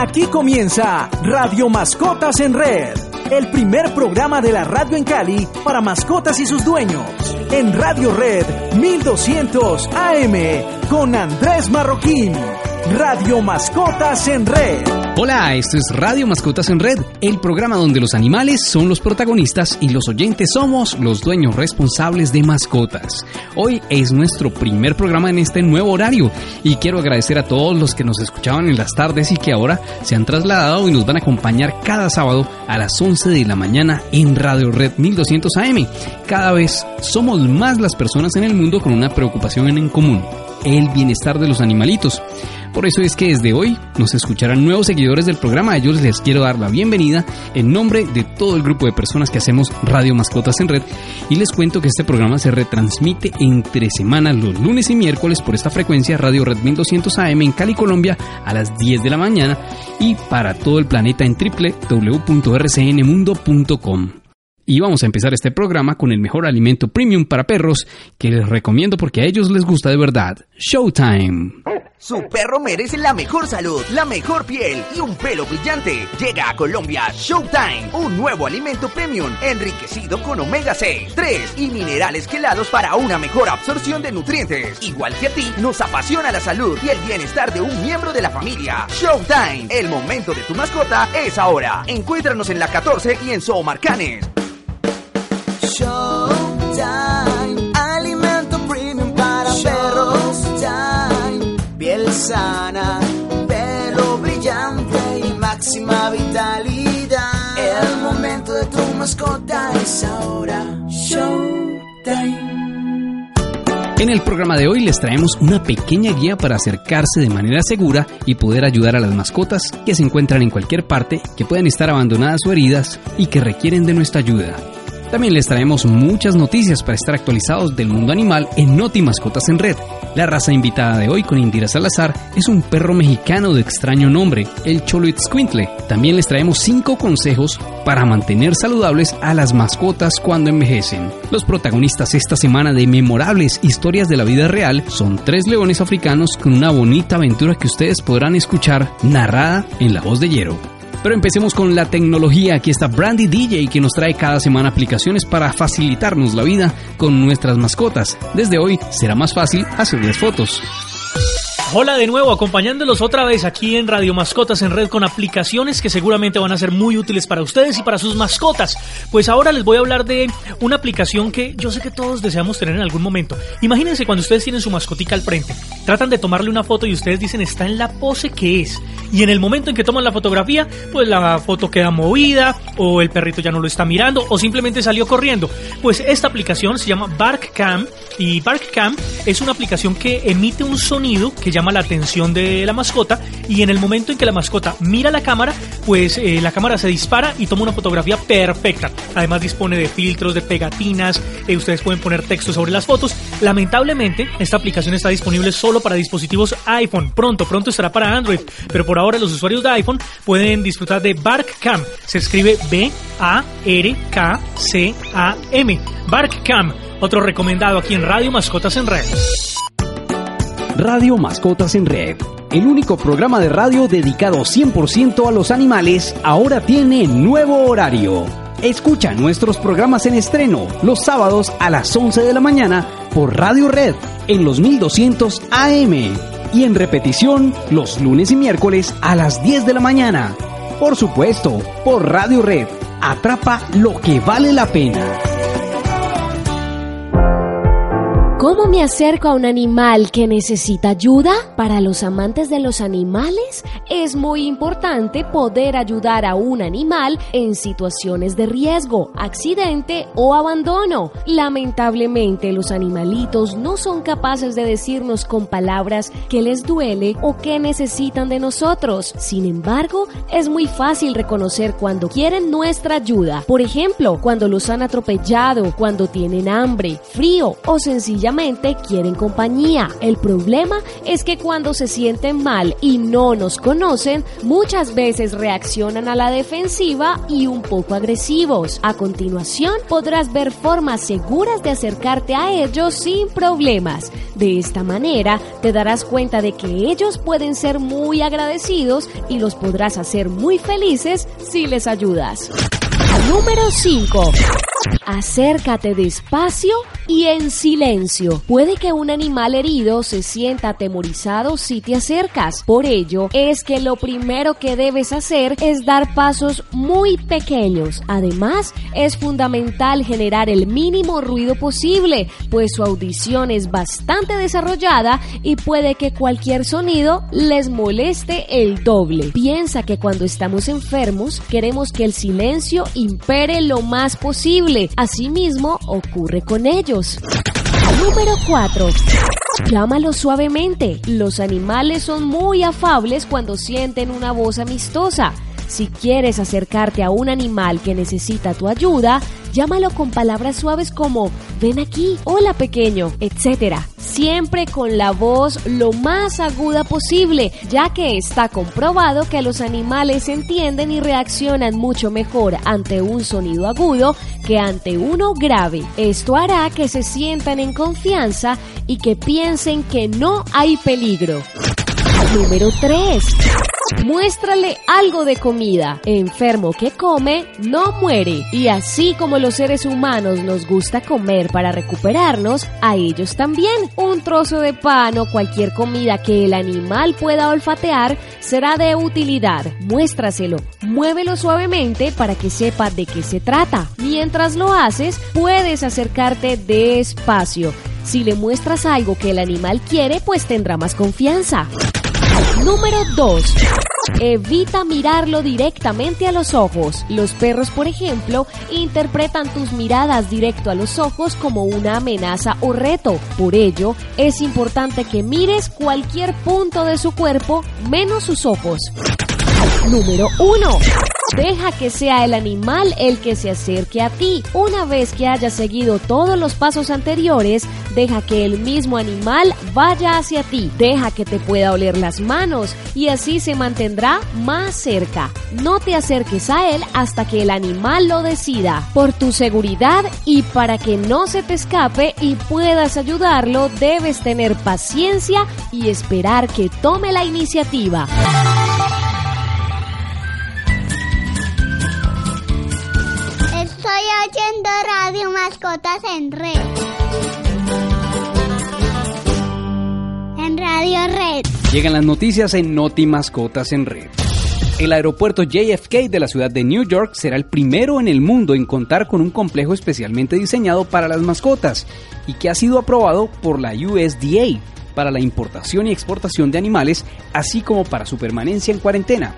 Aquí comienza Radio Mascotas en Red, el primer programa de la radio en Cali para mascotas y sus dueños. En Radio Red 1200 AM con Andrés Marroquín. Radio Mascotas en Red. Hola, esto es Radio Mascotas en Red, el programa donde los animales son los protagonistas y los oyentes somos los dueños responsables de mascotas. Hoy es nuestro primer programa en este nuevo horario y quiero agradecer a todos los que nos escuchaban en las tardes y que ahora se han trasladado y nos van a acompañar cada sábado a las 11 de la mañana en Radio Red 1200 AM. Cada vez somos más las personas en el mundo con una preocupación en común, el bienestar de los animalitos. Por eso es que desde hoy nos escucharán nuevos seguidores del programa. A ellos les quiero dar la bienvenida en nombre de todo el grupo de personas que hacemos Radio Mascotas en Red. Y les cuento que este programa se retransmite entre semanas los lunes y miércoles por esta frecuencia Radio Red 1200 AM en Cali, Colombia a las 10 de la mañana y para todo el planeta en www.rcnmundo.com. Y vamos a empezar este programa con el mejor alimento premium para perros que les recomiendo porque a ellos les gusta de verdad. Showtime. Su perro merece la mejor salud, la mejor piel y un pelo brillante. Llega a Colombia Showtime, un nuevo alimento premium enriquecido con omega 6, 3 y minerales quelados para una mejor absorción de nutrientes. Igual que a ti, nos apasiona la salud y el bienestar de un miembro de la familia. Showtime, el momento de tu mascota es ahora. Encuéntranos en la 14 y en Soomarcanes. Showtime, alimento premium para perros. Showtime, piel sana, pelo brillante y máxima vitalidad. El momento de tu mascota es ahora. Showtime. En el programa de hoy les traemos una pequeña guía para acercarse de manera segura y poder ayudar a las mascotas que se encuentran en cualquier parte, que pueden estar abandonadas o heridas y que requieren de nuestra ayuda. También les traemos muchas noticias para estar actualizados del mundo animal en Noti Mascotas en Red. La raza invitada de hoy con Indira Salazar es un perro mexicano de extraño nombre, el Choloitzcuintle. También les traemos 5 consejos para mantener saludables a las mascotas cuando envejecen. Los protagonistas esta semana de memorables historias de la vida real son tres leones africanos con una bonita aventura que ustedes podrán escuchar narrada en la voz de Hierro. Pero empecemos con la tecnología. Aquí está Brandy DJ que nos trae cada semana aplicaciones para facilitarnos la vida con nuestras mascotas. Desde hoy será más fácil hacerles fotos. Hola de nuevo, acompañándolos otra vez aquí en Radio Mascotas en Red con aplicaciones que seguramente van a ser muy útiles para ustedes y para sus mascotas. Pues ahora les voy a hablar de una aplicación que yo sé que todos deseamos tener en algún momento. Imagínense cuando ustedes tienen su mascotica al frente, tratan de tomarle una foto y ustedes dicen está en la pose que es. Y en el momento en que toman la fotografía, pues la foto queda movida o el perrito ya no lo está mirando o simplemente salió corriendo. Pues esta aplicación se llama BarkCam y BarkCam es una aplicación que emite un sonido que llama la atención de la mascota y en el momento en que la mascota mira la cámara, pues eh, la cámara se dispara y toma una fotografía perfecta. Además dispone de filtros, de pegatinas, eh, ustedes pueden poner texto sobre las fotos. Lamentablemente, esta aplicación está disponible solo para dispositivos iPhone. Pronto, pronto estará para Android, pero por ahora los usuarios de iPhone pueden disfrutar de BarkCam. Se escribe B-A-R-K-C-A-M. BarkCam. Otro recomendado aquí en Radio Mascotas en Red. Radio Mascotas en Red. El único programa de radio dedicado 100% a los animales ahora tiene nuevo horario. Escucha nuestros programas en estreno los sábados a las 11 de la mañana por Radio Red en los 1200 AM y en repetición los lunes y miércoles a las 10 de la mañana. Por supuesto, por Radio Red. Atrapa lo que vale la pena. ¿Cómo me acerco a un animal que necesita ayuda? Para los amantes de los animales es muy importante poder ayudar a un animal en situaciones de riesgo, accidente o abandono. Lamentablemente los animalitos no son capaces de decirnos con palabras que les duele o que necesitan de nosotros. Sin embargo, es muy fácil reconocer cuando quieren nuestra ayuda. Por ejemplo, cuando los han atropellado, cuando tienen hambre, frío o sencillamente quieren compañía. El problema es que cuando se sienten mal y no nos conocen, muchas veces reaccionan a la defensiva y un poco agresivos. A continuación, podrás ver formas seguras de acercarte a ellos sin problemas. De esta manera, te darás cuenta de que ellos pueden ser muy agradecidos y los podrás hacer muy felices si les ayudas. Número 5. Acércate despacio y en silencio. Puede que un animal herido se sienta atemorizado si te acercas. Por ello, es que lo primero que debes hacer es dar pasos muy pequeños. Además, es fundamental generar el mínimo ruido posible, pues su audición es bastante desarrollada y puede que cualquier sonido les moleste el doble. Piensa que cuando estamos enfermos, queremos que el silencio impere lo más posible. Asimismo, ocurre con ellos. Número 4. Llámalo suavemente. Los animales son muy afables cuando sienten una voz amistosa. Si quieres acercarte a un animal que necesita tu ayuda, llámalo con palabras suaves como ven aquí, hola pequeño, etc. Siempre con la voz lo más aguda posible, ya que está comprobado que los animales entienden y reaccionan mucho mejor ante un sonido agudo que ante uno grave. Esto hará que se sientan en confianza y que piensen que no hay peligro. Número 3. Muéstrale algo de comida. Enfermo que come, no muere. Y así como los seres humanos nos gusta comer para recuperarnos, a ellos también. Un trozo de pan o cualquier comida que el animal pueda olfatear será de utilidad. Muéstraselo. Muévelo suavemente para que sepa de qué se trata. Mientras lo haces, puedes acercarte despacio. Si le muestras algo que el animal quiere, pues tendrá más confianza. Número 2. Evita mirarlo directamente a los ojos. Los perros, por ejemplo, interpretan tus miradas directo a los ojos como una amenaza o reto. Por ello, es importante que mires cualquier punto de su cuerpo menos sus ojos. Número 1. Deja que sea el animal el que se acerque a ti. Una vez que hayas seguido todos los pasos anteriores, deja que el mismo animal vaya hacia ti. Deja que te pueda oler las manos y así se mantendrá más cerca. No te acerques a él hasta que el animal lo decida. Por tu seguridad y para que no se te escape y puedas ayudarlo, debes tener paciencia y esperar que tome la iniciativa. Radio Mascotas en Red. En Radio Red. Llegan las noticias en Noti Mascotas en Red. El aeropuerto JFK de la ciudad de New York será el primero en el mundo en contar con un complejo especialmente diseñado para las mascotas y que ha sido aprobado por la USDA para la importación y exportación de animales, así como para su permanencia en cuarentena.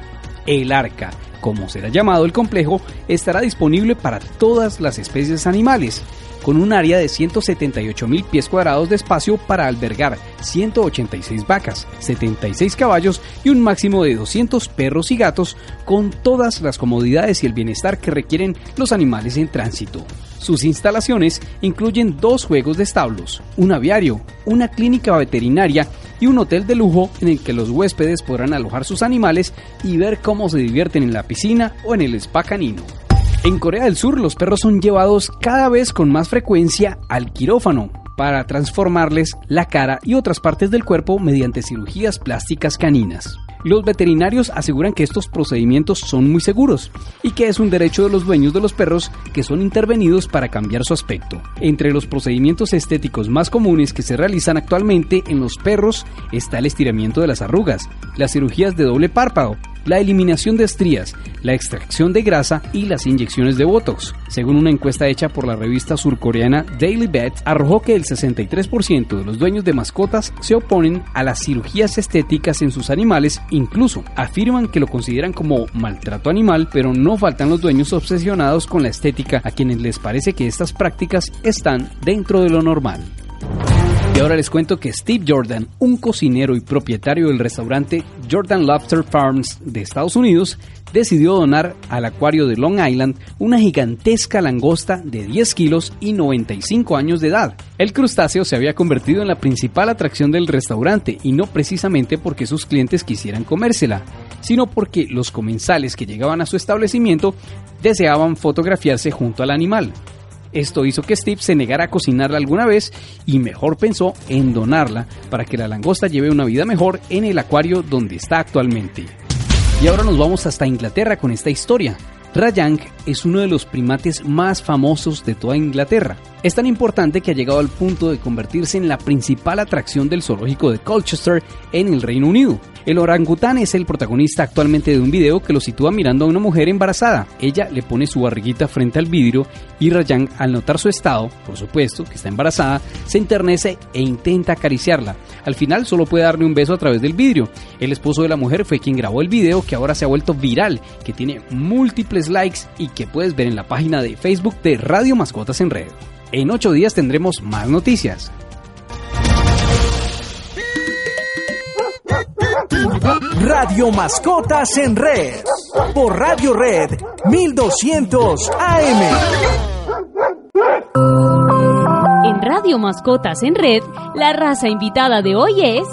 El Arca, como será llamado el complejo, estará disponible para todas las especies animales, con un área de 178 mil pies cuadrados de espacio para albergar 186 vacas, 76 caballos y un máximo de 200 perros y gatos, con todas las comodidades y el bienestar que requieren los animales en tránsito. Sus instalaciones incluyen dos juegos de establos, un aviario, una clínica veterinaria y un hotel de lujo en el que los huéspedes podrán alojar sus animales y ver cómo se divierten en la o en el spa canino. En Corea del Sur los perros son llevados cada vez con más frecuencia al quirófano para transformarles la cara y otras partes del cuerpo mediante cirugías plásticas caninas. Los veterinarios aseguran que estos procedimientos son muy seguros y que es un derecho de los dueños de los perros que son intervenidos para cambiar su aspecto. Entre los procedimientos estéticos más comunes que se realizan actualmente en los perros está el estiramiento de las arrugas, las cirugías de doble párpado, la eliminación de estrías, la extracción de grasa y las inyecciones de Botox. Según una encuesta hecha por la revista surcoreana Daily Bet, arrojó que el 63% de los dueños de mascotas se oponen a las cirugías estéticas en sus animales, incluso afirman que lo consideran como maltrato animal, pero no faltan los dueños obsesionados con la estética a quienes les parece que estas prácticas están dentro de lo normal. Y ahora les cuento que Steve Jordan, un cocinero y propietario del restaurante Jordan Lobster Farms de Estados Unidos, decidió donar al acuario de Long Island una gigantesca langosta de 10 kilos y 95 años de edad. El crustáceo se había convertido en la principal atracción del restaurante y no precisamente porque sus clientes quisieran comérsela, sino porque los comensales que llegaban a su establecimiento deseaban fotografiarse junto al animal. Esto hizo que Steve se negara a cocinarla alguna vez y mejor pensó en donarla para que la langosta lleve una vida mejor en el acuario donde está actualmente. Y ahora nos vamos hasta Inglaterra con esta historia. Rayang es uno de los primates más famosos de toda Inglaterra. Es tan importante que ha llegado al punto de convertirse en la principal atracción del zoológico de Colchester en el Reino Unido. El orangután es el protagonista actualmente de un video que lo sitúa mirando a una mujer embarazada. Ella le pone su barriguita frente al vidrio y Rayang, al notar su estado, por supuesto que está embarazada, se enternece e intenta acariciarla. Al final solo puede darle un beso a través del vidrio. El esposo de la mujer fue quien grabó el video que ahora se ha vuelto viral, que tiene múltiples likes y que puedes ver en la página de Facebook de Radio Mascotas en Red. En ocho días tendremos más noticias. Radio Mascotas en Red. Por Radio Red 1200 AM. En Radio Mascotas en Red, la raza invitada de hoy es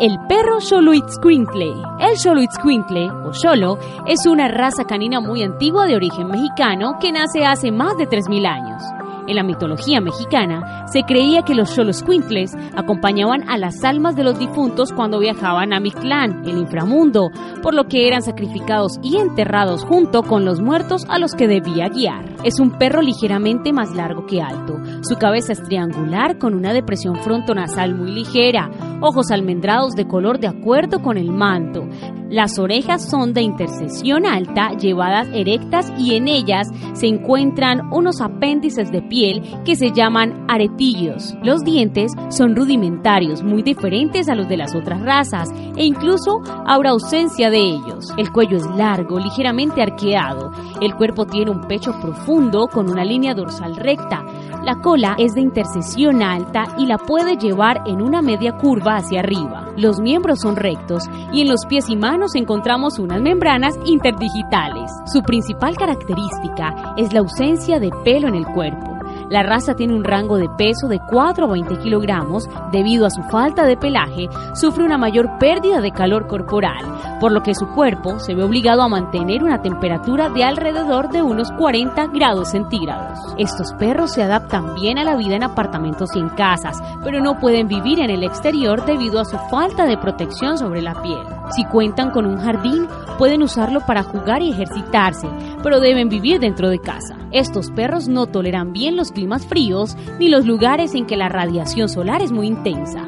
el perro Xoloitzcuintle. El Xoloitzcuintle, o Xolo, es una raza canina muy antigua de origen mexicano que nace hace más de 3.000 años. En la mitología mexicana se creía que los Xoloscuintles acompañaban a las almas de los difuntos cuando viajaban a Mictlán, el inframundo, por lo que eran sacrificados y enterrados junto con los muertos a los que debía guiar. Es un perro ligeramente más largo que alto. Su cabeza es triangular con una depresión frontonasal muy ligera, ojos almendrados de color de acuerdo con el manto. Las orejas son de intercesión alta, llevadas erectas y en ellas se encuentran unos apéndices de piel que se llaman aretillos. Los dientes son rudimentarios, muy diferentes a los de las otras razas e incluso habrá ausencia de ellos. El cuello es largo, ligeramente arqueado. El cuerpo tiene un pecho profundo con una línea dorsal recta. La cola es de intercesión alta y la puede llevar en una media curva hacia arriba. Los miembros son rectos y en los pies y manos encontramos unas membranas interdigitales. Su principal característica es la ausencia de pelo en el cuerpo. La raza tiene un rango de peso de 4 a 20 kilogramos. Debido a su falta de pelaje, sufre una mayor pérdida de calor corporal, por lo que su cuerpo se ve obligado a mantener una temperatura de alrededor de unos 40 grados centígrados. Estos perros se adaptan bien a la vida en apartamentos y en casas, pero no pueden vivir en el exterior debido a su falta de protección sobre la piel. Si cuentan con un jardín, pueden usarlo para jugar y ejercitarse, pero deben vivir dentro de casa. Estos perros no toleran bien los climas fríos ni los lugares en que la radiación solar es muy intensa.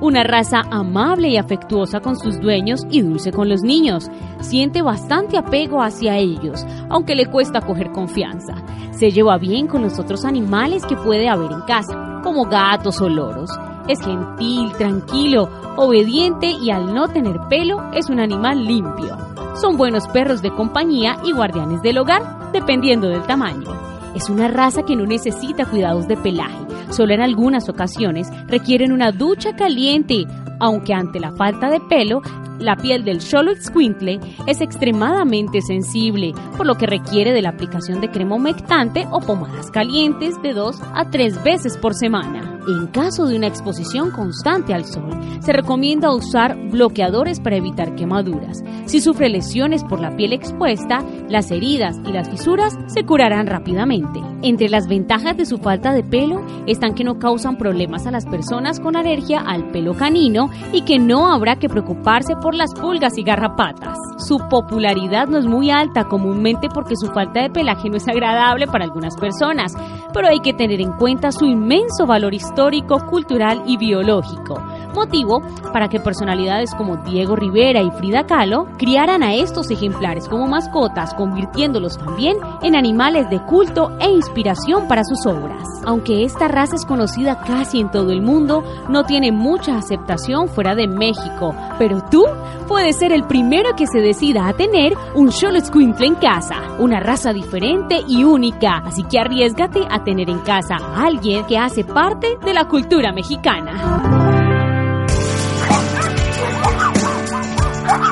Una raza amable y afectuosa con sus dueños y dulce con los niños. Siente bastante apego hacia ellos, aunque le cuesta coger confianza. Se lleva bien con los otros animales que puede haber en casa, como gatos o loros. Es gentil, tranquilo, obediente y al no tener pelo es un animal limpio. Son buenos perros de compañía y guardianes del hogar, dependiendo del tamaño. Es una raza que no necesita cuidados de pelaje, solo en algunas ocasiones requieren una ducha caliente, aunque ante la falta de pelo, la piel del Xoloitzcuintle es extremadamente sensible, por lo que requiere de la aplicación de crema humectante o pomadas calientes de 2 a 3 veces por semana. En caso de una exposición constante al sol, se recomienda usar bloqueadores para evitar quemaduras. Si sufre lesiones por la piel expuesta, las heridas y las fisuras se curarán rápidamente. Entre las ventajas de su falta de pelo están que no causan problemas a las personas con alergia al pelo canino y que no habrá que preocuparse por las pulgas y garrapatas. Su popularidad no es muy alta comúnmente porque su falta de pelaje no es agradable para algunas personas, pero hay que tener en cuenta su inmenso valor histórico, cultural y biológico. Motivo para que personalidades como Diego Rivera y Frida Kahlo criaran a estos ejemplares como mascotas, convirtiéndolos también en animales de culto e inspiración para sus obras. Aunque esta raza es conocida casi en todo el mundo, no tiene mucha aceptación fuera de México, pero tú puedes ser el primero que se decida a tener un Cholo Squinkle en casa, una raza diferente y única, así que arriesgate a tener en casa a alguien que hace parte de la cultura mexicana.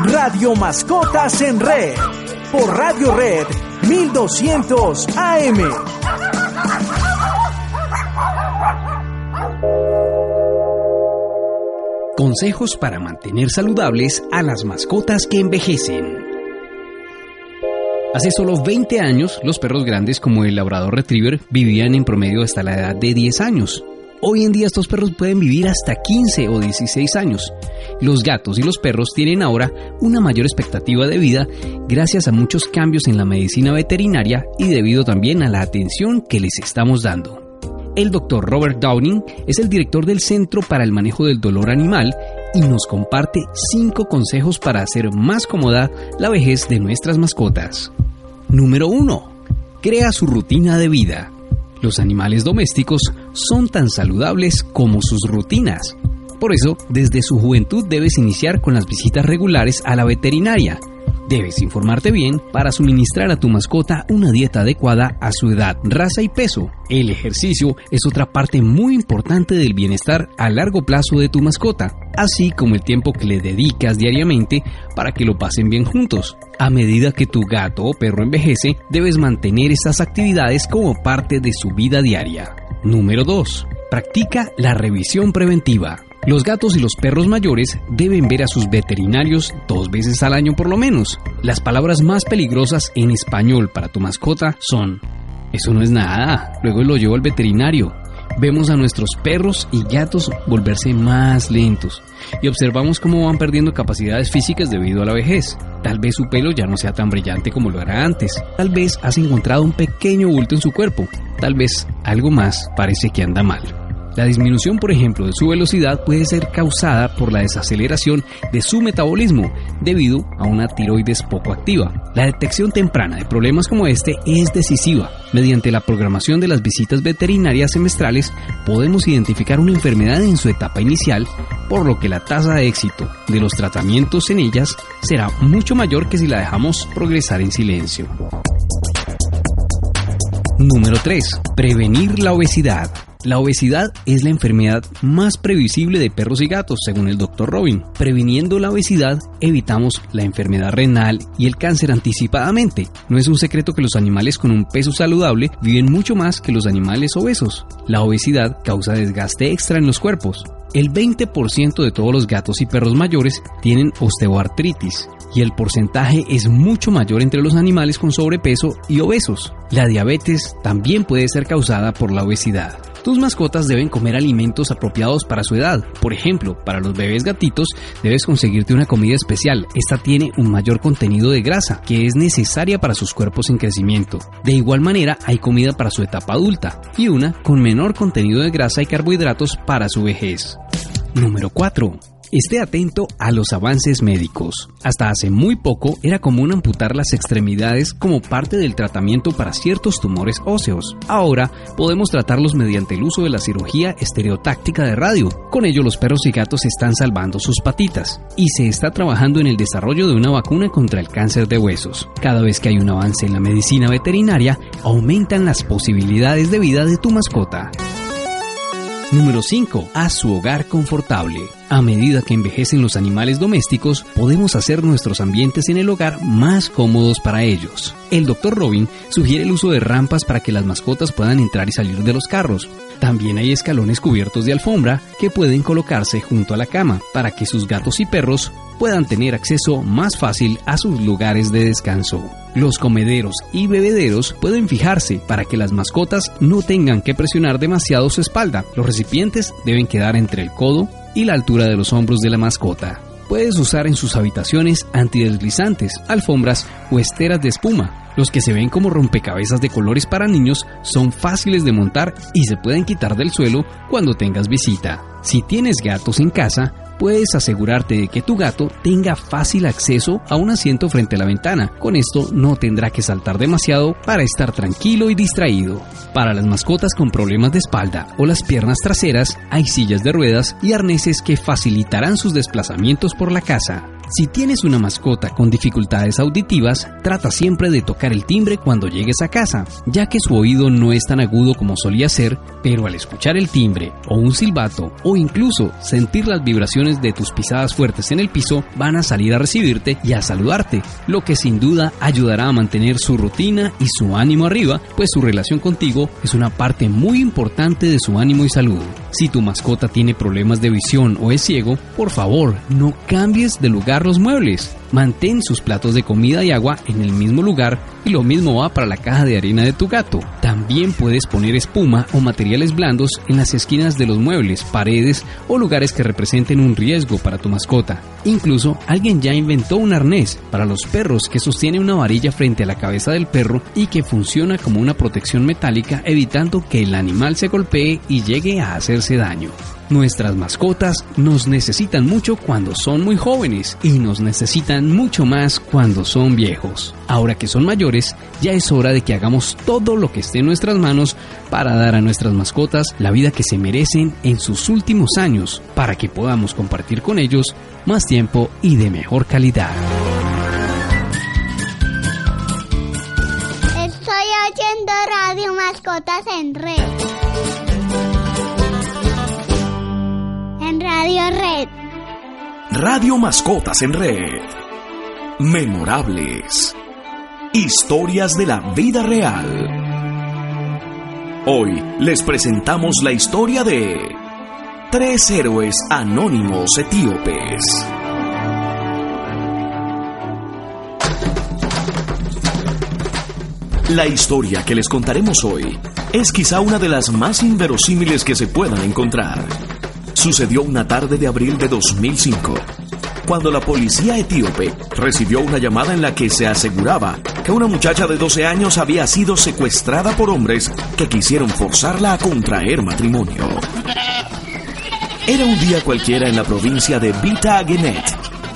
Radio Mascotas en Red. Por Radio Red 1200 AM. Consejos para mantener saludables a las mascotas que envejecen. Hace solo 20 años, los perros grandes como el Labrador Retriever vivían en promedio hasta la edad de 10 años. Hoy en día estos perros pueden vivir hasta 15 o 16 años. Los gatos y los perros tienen ahora una mayor expectativa de vida gracias a muchos cambios en la medicina veterinaria y debido también a la atención que les estamos dando. El doctor Robert Downing es el director del Centro para el Manejo del Dolor Animal y nos comparte 5 consejos para hacer más cómoda la vejez de nuestras mascotas. Número 1. Crea su rutina de vida. Los animales domésticos son tan saludables como sus rutinas. Por eso, desde su juventud debes iniciar con las visitas regulares a la veterinaria. Debes informarte bien para suministrar a tu mascota una dieta adecuada a su edad, raza y peso. El ejercicio es otra parte muy importante del bienestar a largo plazo de tu mascota, así como el tiempo que le dedicas diariamente para que lo pasen bien juntos. A medida que tu gato o perro envejece, debes mantener estas actividades como parte de su vida diaria. Número 2. Practica la revisión preventiva. Los gatos y los perros mayores deben ver a sus veterinarios dos veces al año por lo menos. Las palabras más peligrosas en español para tu mascota son, eso no es nada, luego lo llevo al veterinario. Vemos a nuestros perros y gatos volverse más lentos y observamos cómo van perdiendo capacidades físicas debido a la vejez. Tal vez su pelo ya no sea tan brillante como lo era antes. Tal vez has encontrado un pequeño bulto en su cuerpo. Tal vez algo más parece que anda mal. La disminución, por ejemplo, de su velocidad puede ser causada por la desaceleración de su metabolismo debido a una tiroides poco activa. La detección temprana de problemas como este es decisiva. Mediante la programación de las visitas veterinarias semestrales podemos identificar una enfermedad en su etapa inicial, por lo que la tasa de éxito de los tratamientos en ellas será mucho mayor que si la dejamos progresar en silencio. Número 3. Prevenir la obesidad. La obesidad es la enfermedad más previsible de perros y gatos, según el Dr. Robin. Previniendo la obesidad, evitamos la enfermedad renal y el cáncer anticipadamente. No es un secreto que los animales con un peso saludable viven mucho más que los animales obesos. La obesidad causa desgaste extra en los cuerpos. El 20% de todos los gatos y perros mayores tienen osteoartritis y el porcentaje es mucho mayor entre los animales con sobrepeso y obesos. La diabetes también puede ser causada por la obesidad. Tus mascotas deben comer alimentos apropiados para su edad. Por ejemplo, para los bebés gatitos debes conseguirte una comida especial. Esta tiene un mayor contenido de grasa que es necesaria para sus cuerpos en crecimiento. De igual manera, hay comida para su etapa adulta y una con menor contenido de grasa y carbohidratos para su vejez. Número 4. Esté atento a los avances médicos. Hasta hace muy poco era común amputar las extremidades como parte del tratamiento para ciertos tumores óseos. Ahora podemos tratarlos mediante el uso de la cirugía estereotáctica de radio. Con ello los perros y gatos están salvando sus patitas y se está trabajando en el desarrollo de una vacuna contra el cáncer de huesos. Cada vez que hay un avance en la medicina veterinaria, aumentan las posibilidades de vida de tu mascota. Número 5. Haz su hogar confortable. A medida que envejecen los animales domésticos, podemos hacer nuestros ambientes en el hogar más cómodos para ellos. El Dr. Robin sugiere el uso de rampas para que las mascotas puedan entrar y salir de los carros. También hay escalones cubiertos de alfombra que pueden colocarse junto a la cama para que sus gatos y perros puedan tener acceso más fácil a sus lugares de descanso. Los comederos y bebederos pueden fijarse para que las mascotas no tengan que presionar demasiado su espalda. Los recipientes deben quedar entre el codo y la altura de los hombros de la mascota. Puedes usar en sus habitaciones antideslizantes, alfombras o esteras de espuma Los que se ven como rompecabezas de colores para niños son fáciles de montar y se pueden quitar del suelo cuando tengas visita. Si tienes gatos en casa, puedes asegurarte de que tu gato tenga fácil acceso a un asiento frente a la ventana. Con esto no tendrá que saltar demasiado para estar tranquilo y distraído. Para las mascotas con problemas de espalda o las piernas traseras, hay sillas de ruedas y arneses que facilitarán sus desplazamientos por la casa. Si tienes una mascota con dificultades auditivas, trata siempre de tocar el timbre cuando llegues a casa, ya que su oído no es tan agudo como solía ser, pero al escuchar el timbre o un silbato o incluso sentir las vibraciones de tus pisadas fuertes en el piso, van a salir a recibirte y a saludarte, lo que sin duda ayudará a mantener su rutina y su ánimo arriba, pues su relación contigo es una parte muy importante de su ánimo y salud. Si tu mascota tiene problemas de visión o es ciego, por favor, no cambies de lugar los muebles. Mantén sus platos de comida y agua en el mismo lugar y lo mismo va para la caja de arena de tu gato. También puedes poner espuma o materiales blandos en las esquinas de los muebles, paredes o lugares que representen un riesgo para tu mascota. Incluso alguien ya inventó un arnés para los perros que sostiene una varilla frente a la cabeza del perro y que funciona como una protección metálica evitando que el animal se golpee y llegue a hacerse daño. Nuestras mascotas nos necesitan mucho cuando son muy jóvenes y nos necesitan mucho más cuando son viejos. Ahora que son mayores, ya es hora de que hagamos todo lo que esté en nuestras manos para dar a nuestras mascotas la vida que se merecen en sus últimos años, para que podamos compartir con ellos más tiempo y de mejor calidad. Estoy oyendo Radio Mascotas en Red. En Radio Red. Radio Mascotas en Red. Memorables. Historias de la vida real. Hoy les presentamos la historia de tres héroes anónimos etíopes. La historia que les contaremos hoy es quizá una de las más inverosímiles que se puedan encontrar. Sucedió una tarde de abril de 2005, cuando la policía etíope recibió una llamada en la que se aseguraba que una muchacha de 12 años había sido secuestrada por hombres que quisieron forzarla a contraer matrimonio. Era un día cualquiera en la provincia de Bita Genet,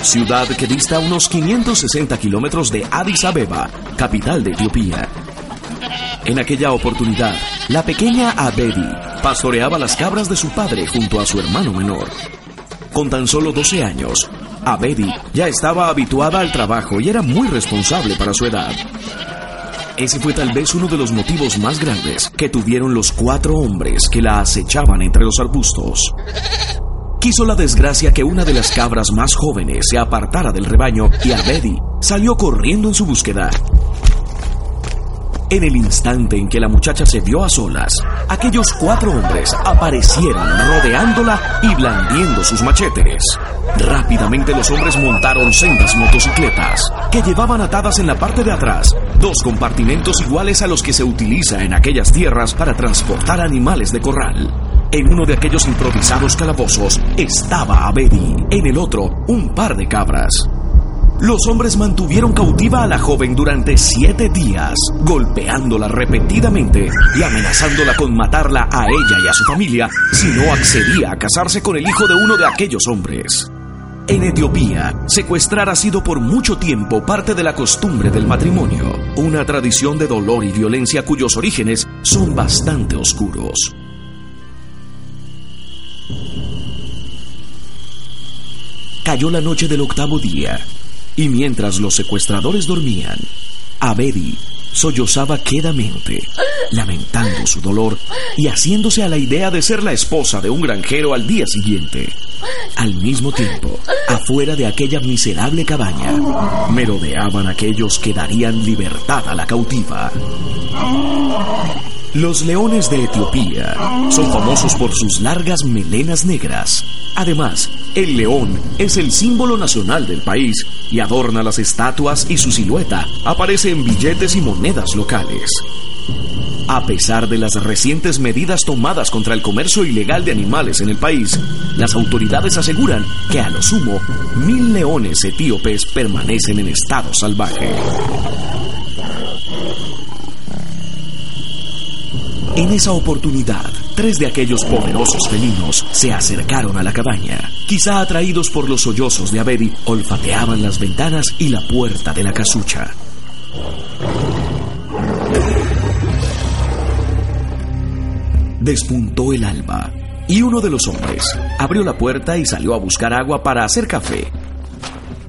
ciudad que dista unos 560 kilómetros de Addis Abeba, capital de Etiopía. En aquella oportunidad, la pequeña Abedi pastoreaba las cabras de su padre junto a su hermano menor. Con tan solo 12 años, Abedi ya estaba habituada al trabajo y era muy responsable para su edad. Ese fue tal vez uno de los motivos más grandes que tuvieron los cuatro hombres que la acechaban entre los arbustos. Quiso la desgracia que una de las cabras más jóvenes se apartara del rebaño y Abedi salió corriendo en su búsqueda. En el instante en que la muchacha se vio a solas, aquellos cuatro hombres aparecieron rodeándola y blandiendo sus machetes. Rápidamente los hombres montaron sendas motocicletas que llevaban atadas en la parte de atrás dos compartimentos iguales a los que se utiliza en aquellas tierras para transportar animales de corral. En uno de aquellos improvisados calabozos estaba Abedi, en el otro un par de cabras. Los hombres mantuvieron cautiva a la joven durante siete días, golpeándola repetidamente y amenazándola con matarla a ella y a su familia si no accedía a casarse con el hijo de uno de aquellos hombres. En Etiopía, secuestrar ha sido por mucho tiempo parte de la costumbre del matrimonio, una tradición de dolor y violencia cuyos orígenes son bastante oscuros. Cayó la noche del octavo día y mientras los secuestradores dormían, Abedi sollozaba quedamente, lamentando su dolor y haciéndose a la idea de ser la esposa de un granjero al día siguiente. Al mismo tiempo, afuera de aquella miserable cabaña, merodeaban aquellos que darían libertad a la cautiva. Los leones de Etiopía son famosos por sus largas melenas negras. Además, el león es el símbolo nacional del país y adorna las estatuas y su silueta aparece en billetes y monedas locales. A pesar de las recientes medidas tomadas contra el comercio ilegal de animales en el país, las autoridades aseguran que a lo sumo mil leones etíopes permanecen en estado salvaje. En esa oportunidad, tres de aquellos poderosos felinos se acercaron a la cabaña. Quizá atraídos por los sollozos de Abedi, olfateaban las ventanas y la puerta de la casucha. Despuntó el alba y uno de los hombres abrió la puerta y salió a buscar agua para hacer café.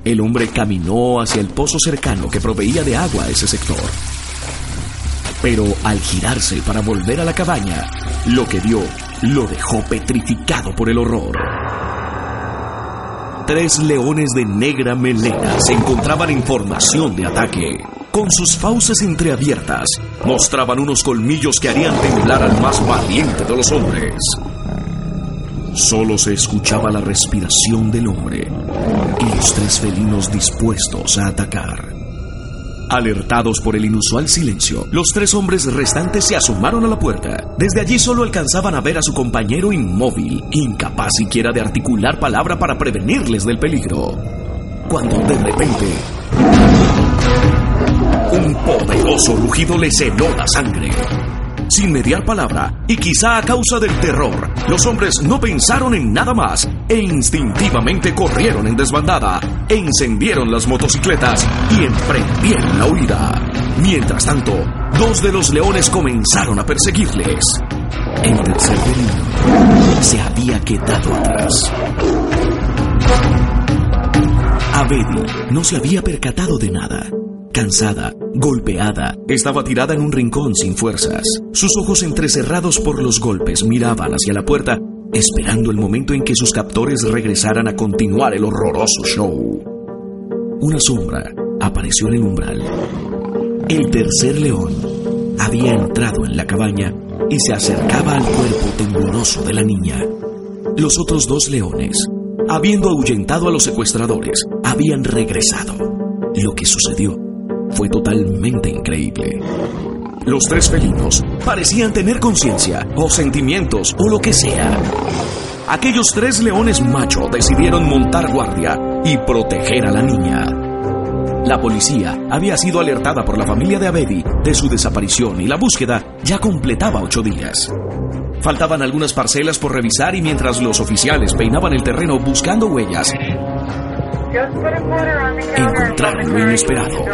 El hombre caminó hacia el pozo cercano que proveía de agua a ese sector. Pero al girarse para volver a la cabaña, lo que vio lo dejó petrificado por el horror. Tres leones de negra melena se encontraban en formación de ataque. Con sus fauces entreabiertas, mostraban unos colmillos que harían temblar al más valiente de los hombres. Solo se escuchaba la respiración del hombre y los tres felinos dispuestos a atacar. Alertados por el inusual silencio, los tres hombres restantes se asomaron a la puerta. Desde allí solo alcanzaban a ver a su compañero inmóvil, incapaz siquiera de articular palabra para prevenirles del peligro. Cuando de repente... Un poderoso rugido les heló la sangre. Sin mediar palabra, y quizá a causa del terror, los hombres no pensaron en nada más e instintivamente corrieron en desbandada, encendieron las motocicletas y emprendieron la huida. Mientras tanto, dos de los leones comenzaron a perseguirles. El tercer se había quedado atrás. Abedi no se había percatado de nada. Cansada, golpeada, estaba tirada en un rincón sin fuerzas. Sus ojos entrecerrados por los golpes miraban hacia la puerta, esperando el momento en que sus captores regresaran a continuar el horroroso show. Una sombra apareció en el umbral. El tercer león había entrado en la cabaña y se acercaba al cuerpo tembloroso de la niña. Los otros dos leones, habiendo ahuyentado a los secuestradores, habían regresado. Lo que sucedió fue totalmente increíble. Los tres felinos parecían tener conciencia o sentimientos o lo que sea. Aquellos tres leones macho decidieron montar guardia y proteger a la niña. La policía había sido alertada por la familia de Abedi de su desaparición y la búsqueda ya completaba ocho días. Faltaban algunas parcelas por revisar y mientras los oficiales peinaban el terreno buscando huellas, encontraron lo inesperado.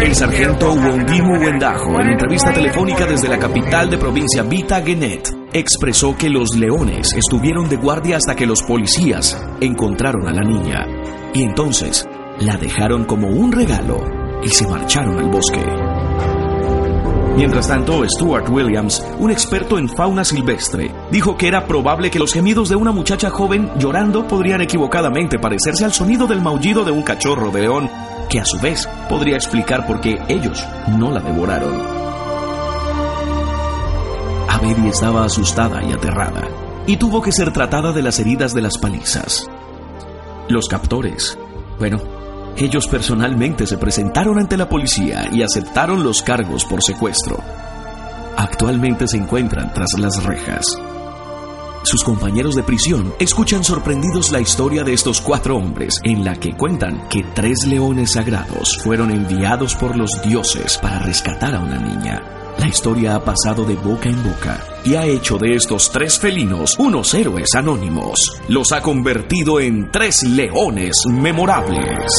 El sargento Wondimu Wendajo, en entrevista telefónica desde la capital de provincia Vita Genet, expresó que los leones estuvieron de guardia hasta que los policías encontraron a la niña. Y entonces la dejaron como un regalo y se marcharon al bosque. Mientras tanto, Stuart Williams, un experto en fauna silvestre, dijo que era probable que los gemidos de una muchacha joven llorando podrían equivocadamente parecerse al sonido del maullido de un cachorro de león, que a su vez podría explicar por qué ellos no la devoraron. Abedi estaba asustada y aterrada, y tuvo que ser tratada de las heridas de las palizas. Los captores, bueno, ellos personalmente se presentaron ante la policía y aceptaron los cargos por secuestro. Actualmente se encuentran tras las rejas. Sus compañeros de prisión escuchan sorprendidos la historia de estos cuatro hombres, en la que cuentan que tres leones sagrados fueron enviados por los dioses para rescatar a una niña. La historia ha pasado de boca en boca y ha hecho de estos tres felinos unos héroes anónimos. Los ha convertido en tres leones memorables.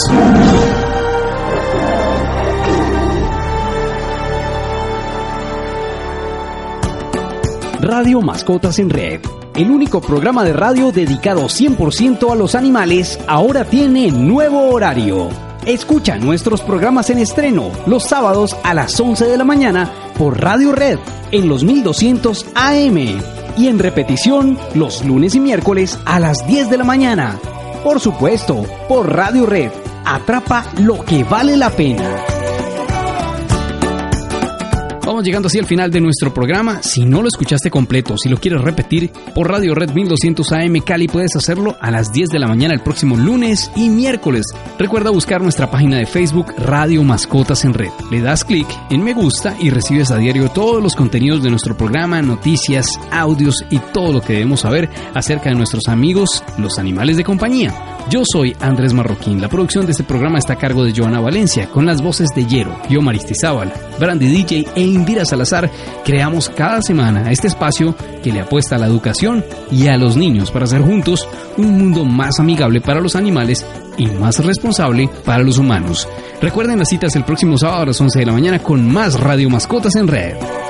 Radio Mascotas en Red. El único programa de radio dedicado 100% a los animales ahora tiene nuevo horario. Escucha nuestros programas en estreno los sábados a las 11 de la mañana por Radio Red en los 1200 AM y en repetición los lunes y miércoles a las 10 de la mañana. Por supuesto, por Radio Red. Atrapa lo que vale la pena. Vamos llegando así al final de nuestro programa. Si no lo escuchaste completo, si lo quieres repetir por Radio Red 1200 AM Cali, puedes hacerlo a las 10 de la mañana el próximo lunes y miércoles. Recuerda buscar nuestra página de Facebook Radio Mascotas en Red. Le das clic en me gusta y recibes a diario todos los contenidos de nuestro programa, noticias, audios y todo lo que debemos saber acerca de nuestros amigos, los animales de compañía. Yo soy Andrés Marroquín. La producción de este programa está a cargo de Joana Valencia, con las voces de Yero, yo Maristizábal, Brandy DJ e Indira Salazar. Creamos cada semana este espacio que le apuesta a la educación y a los niños para hacer juntos un mundo más amigable para los animales y más responsable para los humanos. Recuerden las citas el próximo sábado a las 11 de la mañana con más Radio Mascotas en Red.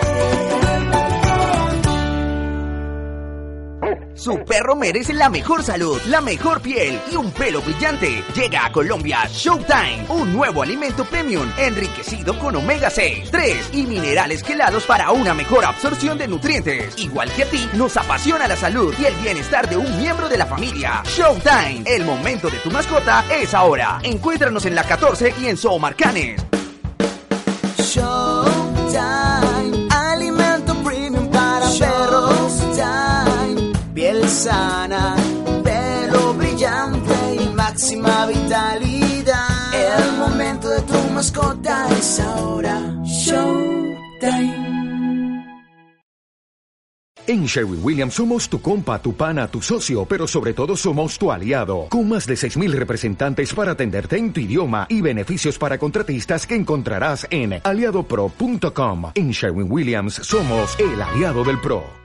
Su perro merece la mejor salud, la mejor piel y un pelo brillante. Llega a Colombia Showtime, un nuevo alimento premium enriquecido con omega 6, 3 y minerales quelados para una mejor absorción de nutrientes. Igual que a ti, nos apasiona la salud y el bienestar de un miembro de la familia. Showtime, el momento de tu mascota es ahora. Encuéntranos en la 14 y en Zoomarcanes. Showtime, sana, brillante y máxima vitalidad. El momento de tu mascota es ahora. Showtime. En Sherwin Williams somos tu compa, tu pana, tu socio, pero sobre todo somos tu aliado, con más de 6.000 representantes para atenderte en tu idioma y beneficios para contratistas que encontrarás en aliadopro.com. En Sherwin Williams somos el aliado del PRO.